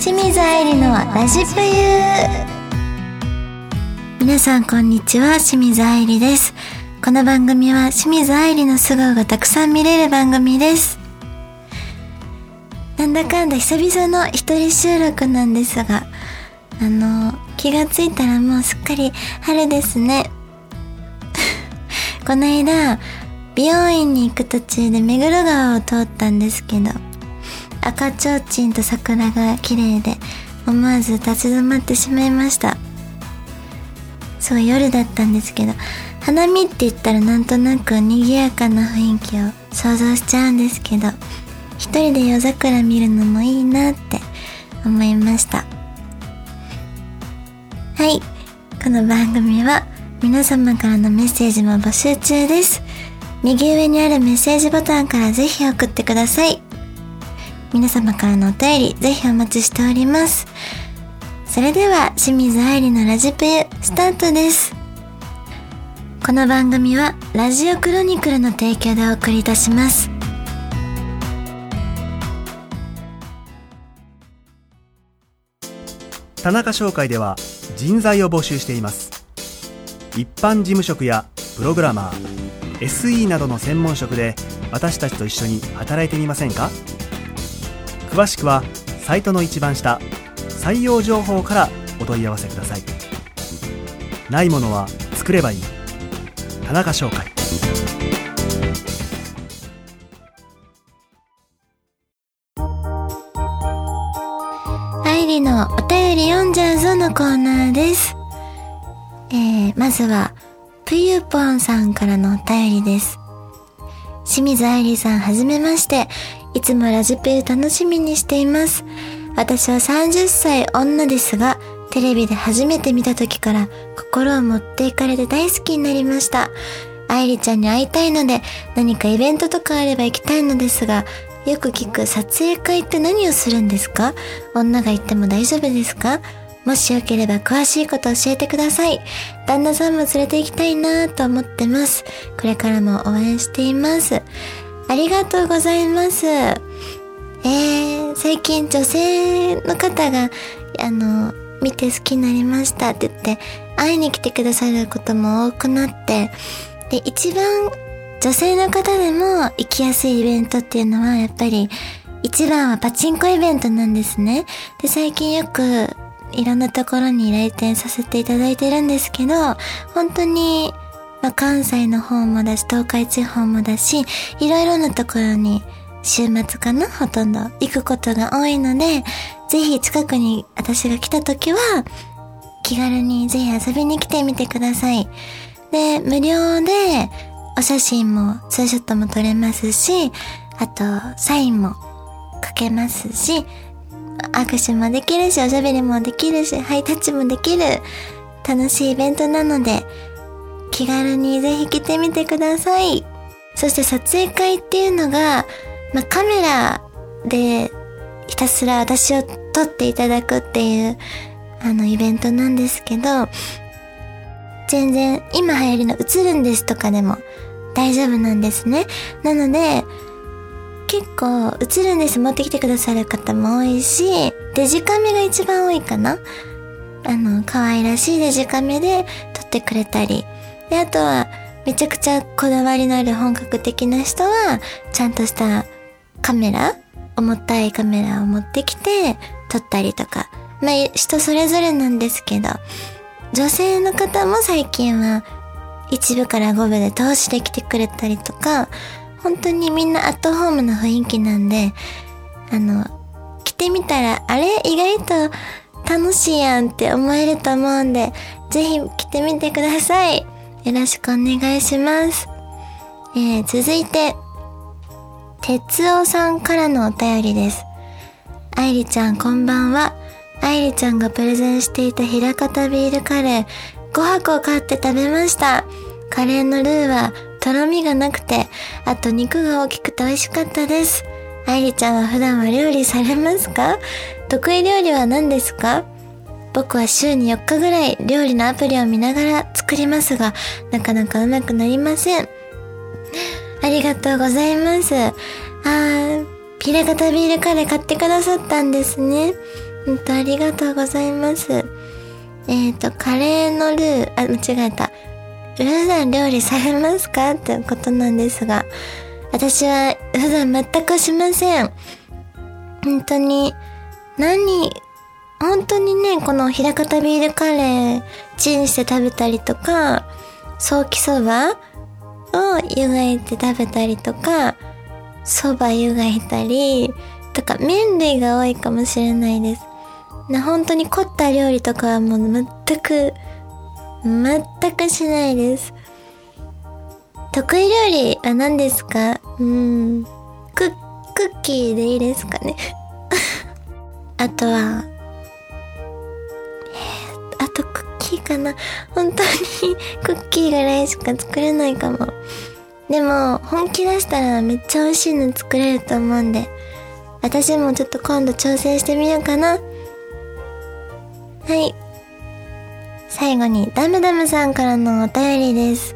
清水愛理のラジプユ皆さんこんにちは清水愛理です。この番組は清水愛理の素顔がたくさん見れる番組です。なんだかんだ久々の一人収録なんですがあの気がついたらもうすっかり春ですね。この間美容院に行く途中で目黒川を通ったんですけど赤ちょうちんと桜が綺麗で思わず立ち止まってしまいました。そう夜だったんですけど花見って言ったらなんとなく賑やかな雰囲気を想像しちゃうんですけど一人で夜桜見るのもいいなって思いました。はい。この番組は皆様からのメッセージも募集中です。右上にあるメッセージボタンからぜひ送ってください。皆様からのお便りぜひお待ちしております。それでは清水愛理のラジプユスタートです。この番組はラジオクロニクルの提供でお送りいたします。田中商会では人材を募集しています。一般事務職やプログラマー SE などの専門職で私たちと一緒に働いてみませんか？詳しくはサイトの一番下採用情報からお問い合わせください。ないものは作ればいい。田中商会。愛理のお便り読んじゃうぞのコーナーです。えー、まずはぷゆぽんさんからのお便りです。清水愛理さんはじめまして。いつもラジプユ楽しみにしています私は30歳女ですがテレビで初めて見た時から心を持っていかれて大好きになりました愛理ちゃんに会いたいので何かイベントとかあれば行きたいのですがよく聞く撮影会って何をするんですか？女が行っても大丈夫ですか？もしよければ詳しいこと教えてください。旦那さんも連れて行きたいなぁと思ってます。これからも応援しています。ありがとうございます。えー、最近女性の方が、あの、見て好きになりましたって言って、会いに来てくださることも多くなって、で、一番女性の方でも行きやすいイベントっていうのは、やっぱり、一番はパチンコイベントなんですね。で、最近よく、いろんなところに来店させていただいてるんですけど、本当に、まあ、関西の方もだし、東海地方もだし、いろいろなところに、週末かなほとんど行くことが多いので、ぜひ近くに私が来た時は、気軽にぜひ遊びに来てみてください。で、無料で、お写真も、ツーショットも撮れますし、あと、サインも書けますし、握手もできるし、おしゃべりもできるし、ハイタッチもできる、楽しいイベントなので、気軽にぜひ来てみてください。そして撮影会っていうのが、まあ、カメラでひたすら私を撮っていただくっていう、あの、イベントなんですけど、全然今流行りの映るんですとかでも大丈夫なんですね。なので、結構映るんです持ってきてくださる方も多いし、デジカメが一番多いかなあの、可愛らしいデジカメで撮ってくれたり。で、あとは、めちゃくちゃこだわりのある本格的な人は、ちゃんとしたカメラ重たいカメラを持ってきて撮ったりとか。まあ、人それぞれなんですけど、女性の方も最近は一部から五部で通しで来てくれたりとか、本当にみんなアットホームな雰囲気なんで、あの、来てみたら、あれ？意外と楽しいやんって思えると思うんで、ぜひ来てみてください。よろしくお願いします。えー、続いて、哲夫さんからのお便りです。愛理ちゃんこんばんは。愛理ちゃんがプレゼンしていた平方ビールカレー、5箱買って食べました。カレーのルーはとろみがなくて、あと肉が大きくて美味しかったです。愛理ちゃんは普段は料理されますか？得意料理は何ですか？僕は週に4日ぐらい料理のアプリを見ながら作りますが、なかなかうまくなりません。ありがとうございます。あー、ピラカタビールカレー買ってくださったんですね。う本当ありがとうございます。えっ、と、カレーのルー、あ、間違えた。普段料理されますか？ってことなんですが、私は普段全くしません。本当に、何、本当にね、この平方ビールカレー、チンして食べたりとか、ソーキそばを湯がいて食べたりとか、そば湯がいたり、とか麺類が多いかもしれないです。な本当に凝った料理とかはもう全く、全くしないです。得意料理は何ですか？うん。ク、クッキーでいいですかね。あとは、キーかな本当にクッキーぐらいしか作れないかも。でも、本気出したらめっちゃ美味しいの作れると思うんで、私もちょっと今度挑戦してみようかな。はい。最後に、ダムダムさんからのお便りです。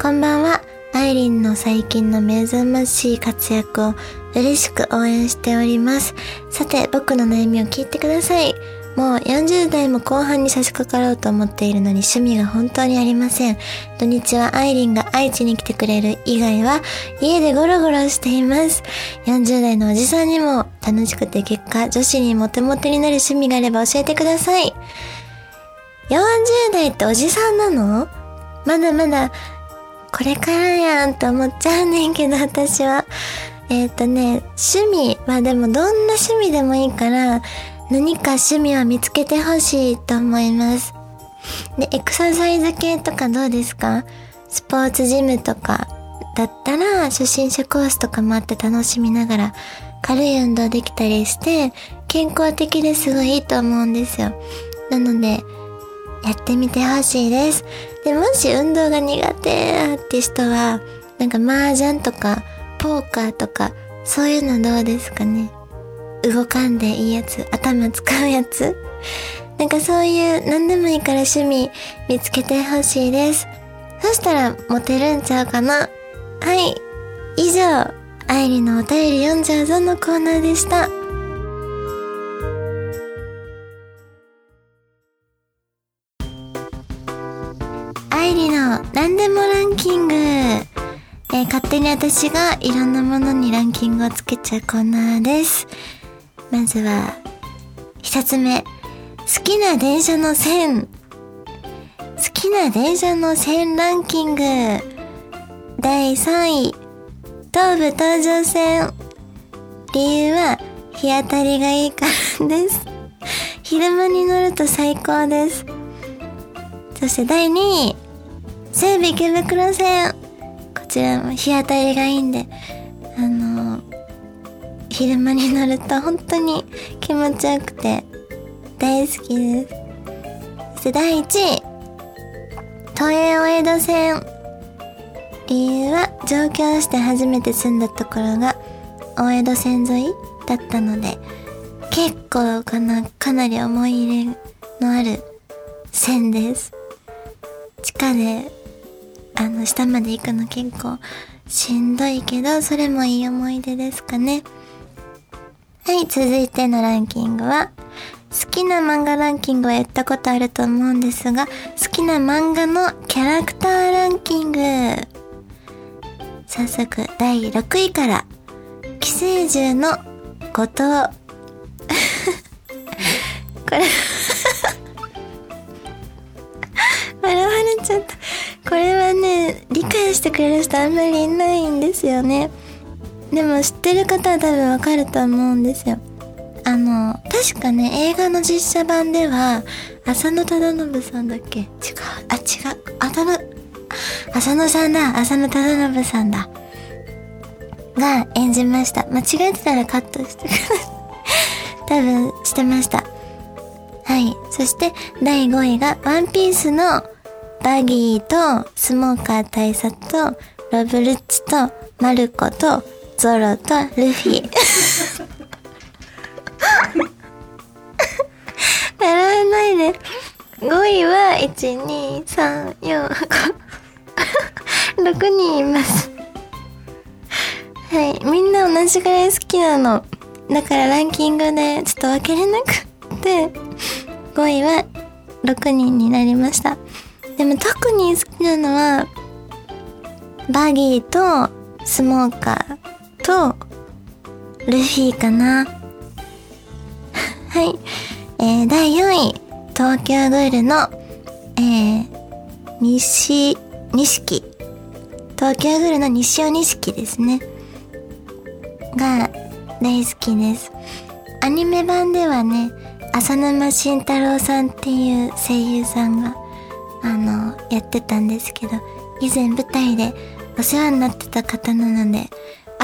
こんばんは。アイリンの最近の目覚ましい活躍を嬉しく応援しております。さて、僕の悩みを聞いてください。もう40代も後半に差し掛かろうと思っているのに趣味が本当にありません。土日はアイリンが愛知に来てくれる以外は家でゴロゴロしています。40代のおじさんにも楽しくて結果女子にモテモテになる趣味があれば教えてください。40代っておじさんなの？まだまだこれからやんって思っちゃうねんけど私は。えっ、とね、趣味はでもどんな趣味でもいいから何か趣味を見つけてほしいと思います。で、エクササイズ系とかどうですか？スポーツジムとかだったら初心者コースとかもあって楽しみながら軽い運動できたりして健康的ですごいいいと思うんですよ。なので、やってみてほしいです。で、もし運動が苦手だって人は、なんか麻雀とか、ポーカーとか、そういうのどうですかね？動かんでいいやつ、頭使うやつなんかそういう何でもいいから趣味見つけてほしいです。そしたらモテるんちゃうかなはい。以上、愛理のお便り読んじゃうぞのコーナーでした。愛理の何でもランキング。えー勝手に私がいろんなものにランキングをつけちゃうコーナーです。まずは、一つ目。好きな電車の線。好きな電車の線ランキング。第3位。東武東上線。理由は、日当たりがいいからです。昼間に乗ると最高です。そして第2位。西武池袋線。こちらも日当たりがいいんで、昼間に乗ると本当に気持ちよくて大好きです。そして第1位。都営大江戸線。理由は上京して初めて住んだところが大江戸線沿いだったので、結構かな、かなり思い入れのある線です。地下で、あの、下まで行くの結構しんどいけど、それもいい思い出ですかね。はい、続いてのランキングは、好きな漫画ランキングはやったことあると思うんですが、好きな漫画のキャラクターランキング。早速、第6位から、寄生獣の後藤。これ 笑われちゃった。これはね、理解してくれる人あんまりいないんですよね。でも知ってる方は多分わかると思うんですよ。あの、確かね、映画の実写版では、浅野忠信さんだっけ？違う。あ、違う。浅野、浅野さんだ。浅野忠信さんだ。が演じました。間違えてたらカットしてください。多分してました。はい。そして、第5位が、ワンピースのバギーと、スモーカー大佐と、ロブルッチと、マルコと、ゾロと、ルフィ。笑わないで。5位は、1、2、3、4、5、6人います。はい。みんな同じぐらい好きなの。だからランキングでちょっと分けれなくって5位は6人になりましたでも特に好きなのはバギーとスモーカーとルフィかな。はい、えー、第4位東京グールのえー、西錦。東京グールの西尾錦ですね。が大好きです。アニメ版ではね浅沼慎太郎さんっていう声優さんがあのやってたんですけど以前舞台でお世話になってた方なので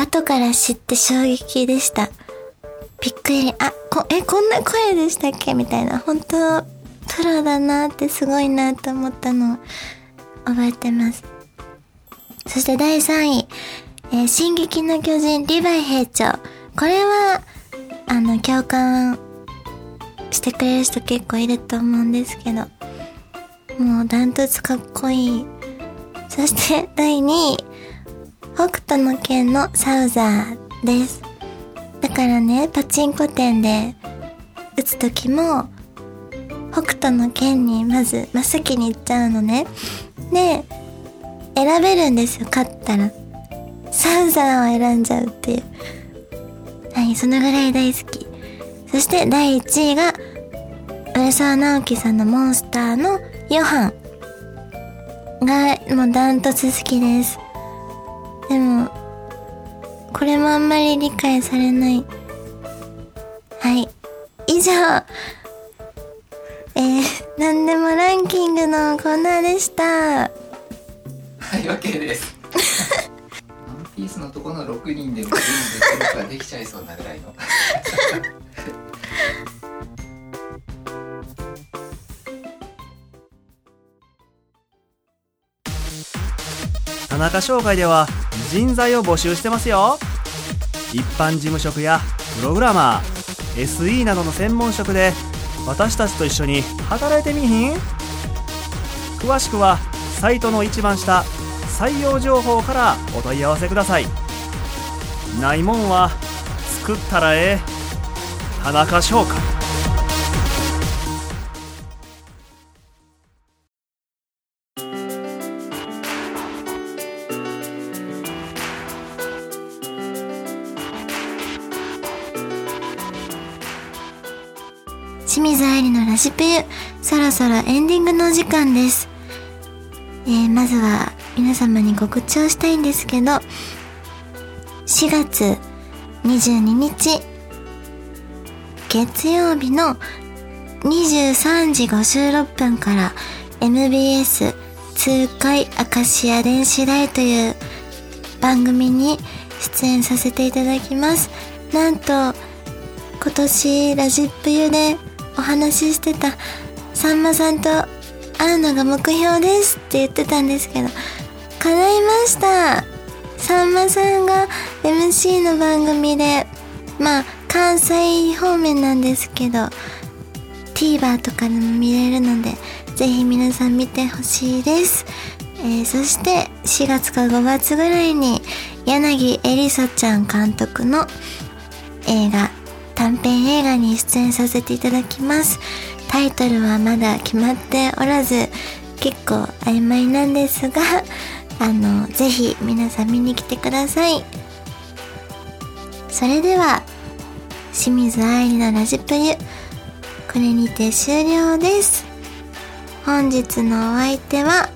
後から知って衝撃でした。びっくり。あこえこんな声でしたっけ？みたいな。本当プロだなってすごいなと思ったのを覚えてます。そして第3位「えー、進撃の巨人リヴァイ兵長」これはあの共感してくれる人結構いると思うんですけど。もうダントツかっこいい。そして第2位。北斗の拳のサウザーです。だからねパチンコ店で打つ時も北斗の拳にまず真っ先に行っちゃうのね。で選べるんですよ勝ったら。サウザーを選んじゃうっていう。はいそのぐらい大好き。そして第1位が浦沢直樹さんのモンスターのヨハンがもうダントツ好きです。でも、これもあんまり理解されない。はい。以上、えー、なんでもランキングのコーナーでした。はい、OK です。ワンピースのとこの6人でも全部できちゃいそうなぐらいの。田中商会では人材を募集してますよ。一般事務職やプログラマー SE などの専門職で私たちと一緒に働いてみひん？詳しくはサイトの一番下採用情報からお問い合わせください。ないもんは作ったらええ。田中商会。清水愛理のラジプユ、そろそろエンディングのお時間です。えー、まずは皆様に告知をしたいんですけど、4月22日、月曜日の23時56分から MBS 通海アカシア電子台という番組に出演させていただきます。なんと、今年ラジップユでお話ししてたさんまさんと会うのが目標ですって言ってたんですけど叶いました。さんまさんが MC の番組でまあ関西方面なんですけど TVer とかでも見れるのでぜひ皆さん見てほしいです、えー、そして4月か5月ぐらいに柳エリサちゃん監督の映画短編映画に出演させていただきます。タイトルはまだ決まっておらず、結構曖昧なんですが、あの、ぜひ皆さん見に来てください。それでは、清水愛理のラジプユ、これにて終了です。本日のお相手は、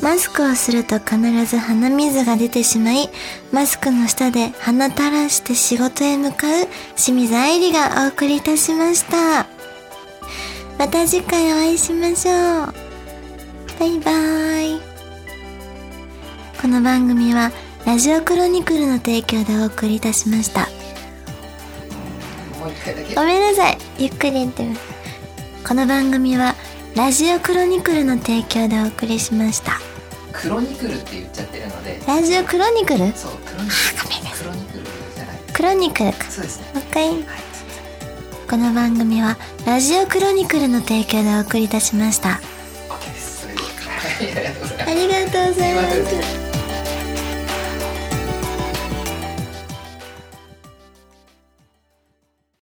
マスクをすると必ず鼻水が出てしまい、マスクの下で鼻垂らして仕事へ向かう清水愛理がお送りいたしました。また次回お会いしましょう。バイバーイ。この番組はラジオクロニクルの提供でお送りいたしました。ごめんなさい。ゆっくり言ってます。この番組はラジオクロニクルの提供でお送りしました。クロニクルって言っちゃってるので。ラジオクロニクル？そうクロニクル。クロニクルじゃない。クロニクル。かそうですね。もう一回、はい、この番組はラジオクロニクルの提供でお送りいたしました。OK です。ありがとうございます